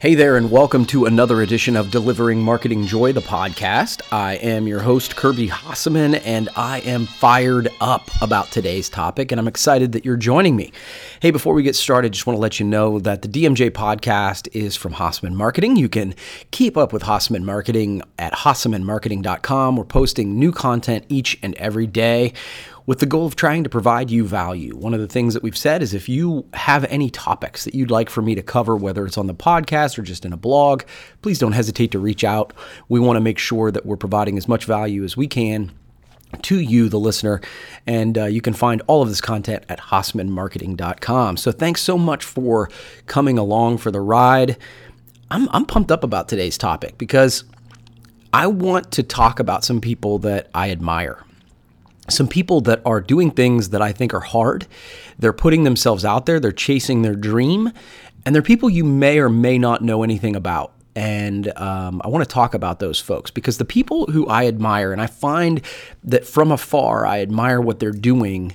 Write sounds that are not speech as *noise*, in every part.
Hey there, and welcome to another edition of Delivering Marketing Joy, the podcast. I am your host, Kirby Hasseman, and I am fired up about today's topic, and I'm excited that you're joining me. Hey, before we get started, just want to let you know that the DMJ podcast is from Hasseman Marketing. You can keep up with Hasseman Marketing at hassemanmarketing.com. We're posting new content each and every day with the goal of trying to provide you value. One of the things that we've said is if you have any topics that you'd like for me to cover, whether it's on the podcast or just in a blog, please don't hesitate to reach out. We want to make sure that we're providing as much value as we can to you, the listener. And uh, you can find all of this content at hassemanmarketing.com. So thanks so much for coming along for the ride. I'm, I'm pumped up about today's topic because I want to talk about some people that I admire some people that are doing things that I think are hard. They're putting themselves out there, they're chasing their dream, and they're people you may or may not know anything about. And um, I want to talk about those folks because the people who I admire, and I find that from afar, I admire what they're doing.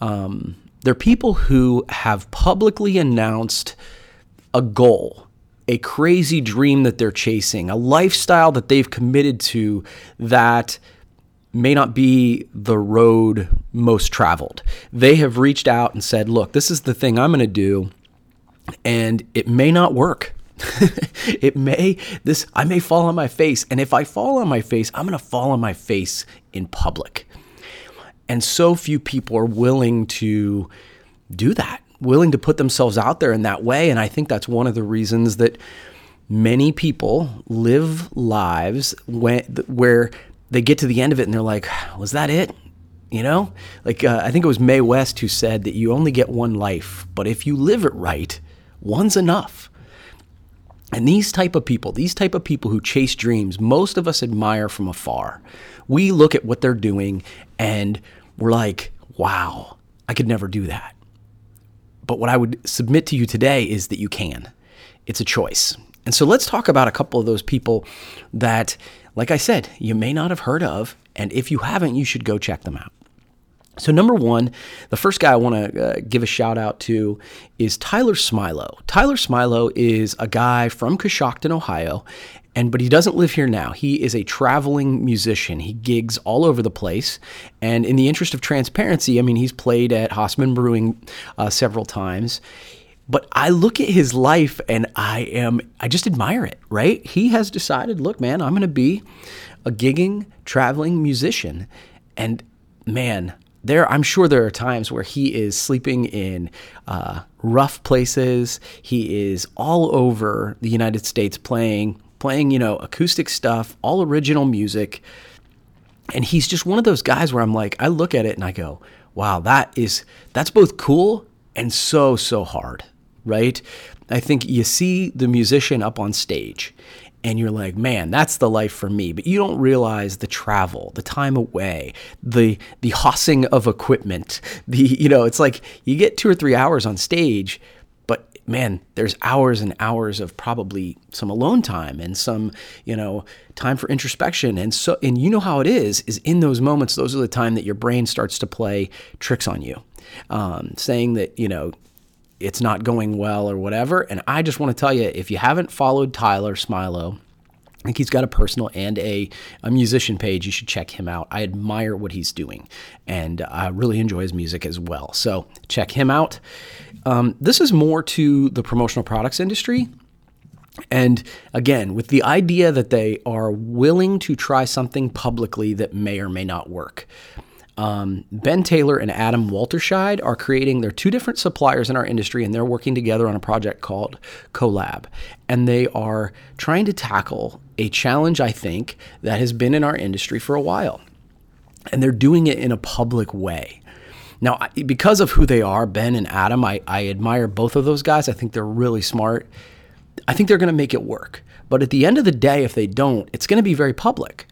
Um, they're people who have publicly announced a goal, a crazy dream that they're chasing, a lifestyle that they've committed to that may not be the road most traveled. They have reached out and said, look, this is the thing I'm going to do, and it may not work. *laughs* it may this I may fall on my face and if I fall on my face I'm going to fall on my face in public. And so few people are willing to do that, willing to put themselves out there in that way and I think that's one of the reasons that many people live lives when, where they get to the end of it and they're like, was that it? You know, like uh, I think it was Mae West who said that you only get one life, but if you live it right, one's enough. And these type of people, these type of people who chase dreams, most of us admire from afar. We look at what they're doing and we're like, wow, I could never do that. But what I would submit to you today is that you can. It's a choice. And so let's talk about a couple of those people that like I said, you may not have heard of, and if you haven't, you should go check them out. So, number one, the first guy I want to uh, give a shout out to is Tyler Smilo. Tyler Smilo is a guy from Coshocton, Ohio, and but he doesn't live here now. He is a traveling musician. He gigs all over the place. And in the interest of transparency, I mean, he's played at Hasseman Brewing uh, several times. But I look at his life and I am, I just admire it, right? He has decided, look, man, I'm going to be a gigging, traveling musician. And man, there, I'm sure there are times where he is sleeping in uh, rough places. He is all over the United States playing, playing, you know, acoustic stuff, all original music. And he's just one of those guys where I'm like, I look at it and I go, wow, that is, that's both cool and so, so hard right? I think you see the musician up on stage and you're like, man, that's the life for me. But you don't realize the travel, the time away, the the hossing of equipment. *laughs* The you know, it's like you get two or three hours on stage, but man, there's hours and hours of probably some alone time and some you know time for introspection. And so, and you know how it is. Is in those moments, those are the time that your brain starts to play tricks on you, um, saying that you know it's not going well or whatever. And I just want to tell you if you haven't followed Tyler Smilo, I think he's got a personal and a, a musician page. You should check him out. I admire what he's doing and I really enjoy his music as well. So check him out. Um, this is more to the promotional products industry. And again, with the idea that they are willing to try something publicly that may or may not work. Um, ben Taylor and Adam Walterscheid are creating, they're two different suppliers in our industry, and they're working together on a project called Collab. And they are trying to tackle a challenge, I think, that has been in our industry for a while. And they're doing it in a public way. Now, because of who they are, Ben and Adam, I, I admire both of those guys. I think they're really smart. I think they're going to make it work. But at the end of the day, if they don't, it's going to be very public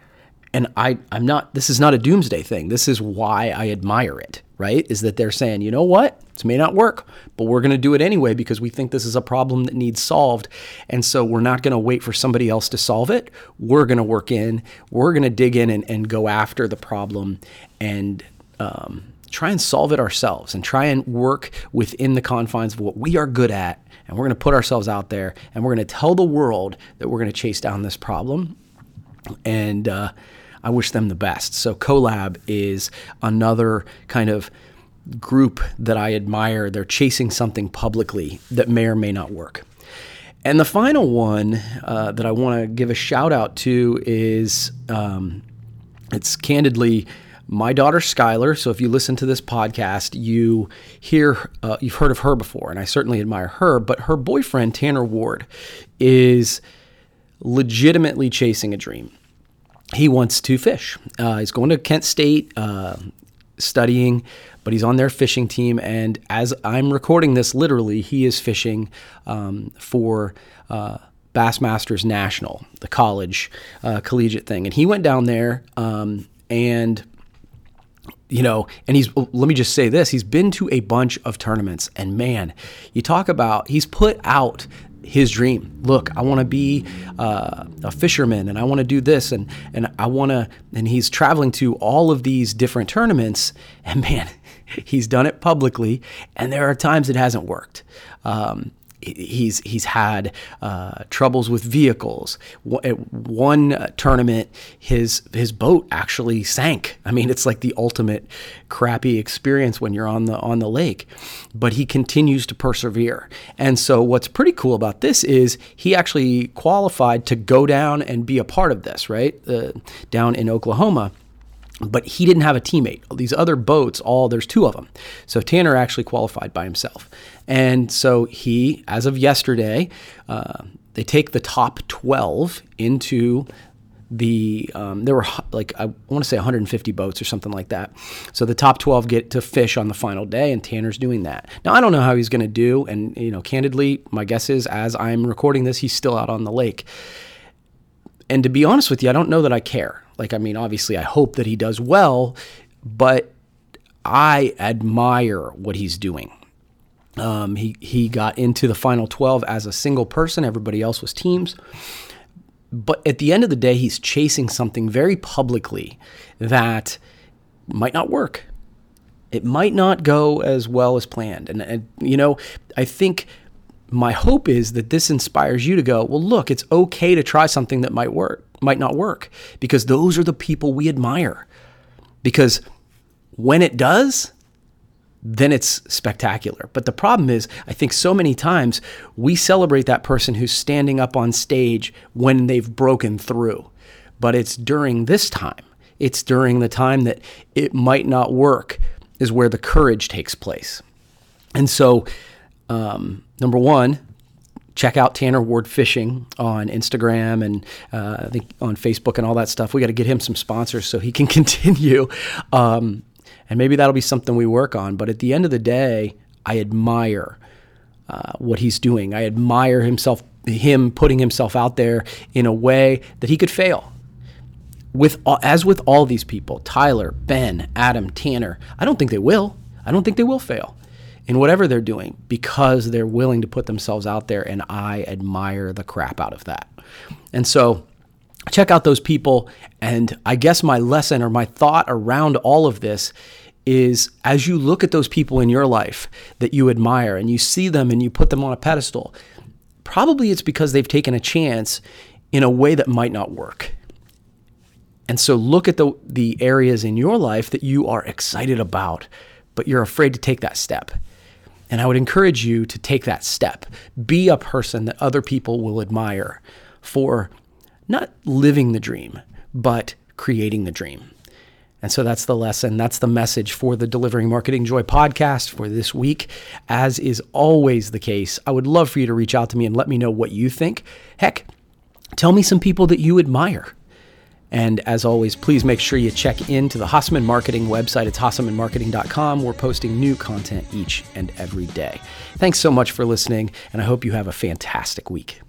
and I, I'm not, this is not a doomsday thing. This is why I admire it, right? Is that they're saying, you know what? This may not work, but we're going to do it anyway because we think this is a problem that needs solved. And so we're not going to wait for somebody else to solve it. We're going to work in, we're going to dig in and, and go after the problem and, um, try and solve it ourselves and try and work within the confines of what we are good at. And we're going to put ourselves out there and we're going to tell the world that we're going to chase down this problem. And uh, I wish them the best. So, Colab is another kind of group that I admire. They're chasing something publicly that may or may not work. And the final one uh, that I want to give a shout out to is um, it's candidly my daughter Skylar. So if you listen to this podcast, you hear uh, you've heard of her before, and I certainly admire her. But her boyfriend Tanner Ward is legitimately chasing a dream. He wants to fish. Uh, he's going to Kent State, uh, studying, but he's on their fishing team. And as I'm recording this, literally, he is fishing um, for. Uh, Bassmasters National, the college uh, collegiate thing, and he went down there um, and you know, and he's, let me just say this he's been to a bunch of tournaments, and man, you talk about, he's put out his dream. Look, I want to be uh, a fisherman and I want to do this and and I want to and he's traveling to all of these different tournaments and man, *laughs* he's done it publicly and there are times it hasn't worked. Um, he's he's had uh, troubles with vehicles. At one tournament, his his boat actually sank. I mean, it's like the ultimate crappy experience when you're on the on the lake. But he continues to persevere. And so, what's pretty cool about this is he actually qualified to go down and be a part of this. Right uh, down in Oklahoma but he didn't have a teammate. These other boats, all there's two of them. So Tanner actually qualified by himself. And so he, as of yesterday, uh, they take the top 12 into the um, there were like I want to say 150 boats or something like that. So the top 12 get to fish on the final day, and Tanner's doing that. Now I don't know how he's going to do, and you know, candidly, my guess is as I'm recording this, he's still out on the lake. And to be honest with you, I don't know that I care. Like, I mean, obviously, I hope that he does well, but I admire what he's doing. Um, he he got into the final 12 as a single person. Everybody else was teams. But at the end of the day, he's chasing something very publicly that might not work. It might not go as well as planned. And, and you know, I think my hope is that this inspires you to go, well, look, it's okay to try something that might work, might not work, because those are the people we admire. Because when it does, then it's spectacular. But the problem is, I think so many times we celebrate that person who's standing up on stage when they've broken through. But it's during this time, it's during the time that it might not work, is where the courage takes place. And so, um, number one, check out Tanner Ward Fishing on Instagram and uh, I think on Facebook and all that stuff. We got to get him some sponsors so he can *laughs* continue. Um, and maybe that'll be something we work on. But at the end of the day, I admire uh, what he's doing. I admire himself, him putting himself out there in a way that he could fail. With as with all these people, Tyler, Ben, Adam, Tanner, I don't think they will. I don't think they will fail in whatever they're doing because they're willing to put themselves out there, and I admire the crap out of that. And so check out those people. And I guess my lesson or my thought around all of this is as you look at those people in your life that you admire and you see them and you put them on a pedestal, probably it's because they've taken a chance in a way that might not work. And so look at the, the areas in your life that you are excited about, but you're afraid to take that step. And I would encourage you to take that step. Be a person that other people will admire for not living the dream, but creating the dream. And so that's the lesson. That's the message for the Delivering Marketing Joy podcast for this week. As is always the case, I would love for you to reach out to me and let me know what you think. Heck, tell me some people that you admire. And as always, please make sure you check into the Hasseman Marketing website. It's hassemanmarketing.com. We're posting new content each and every day. Thanks so much for listening, and I hope you have a fantastic week.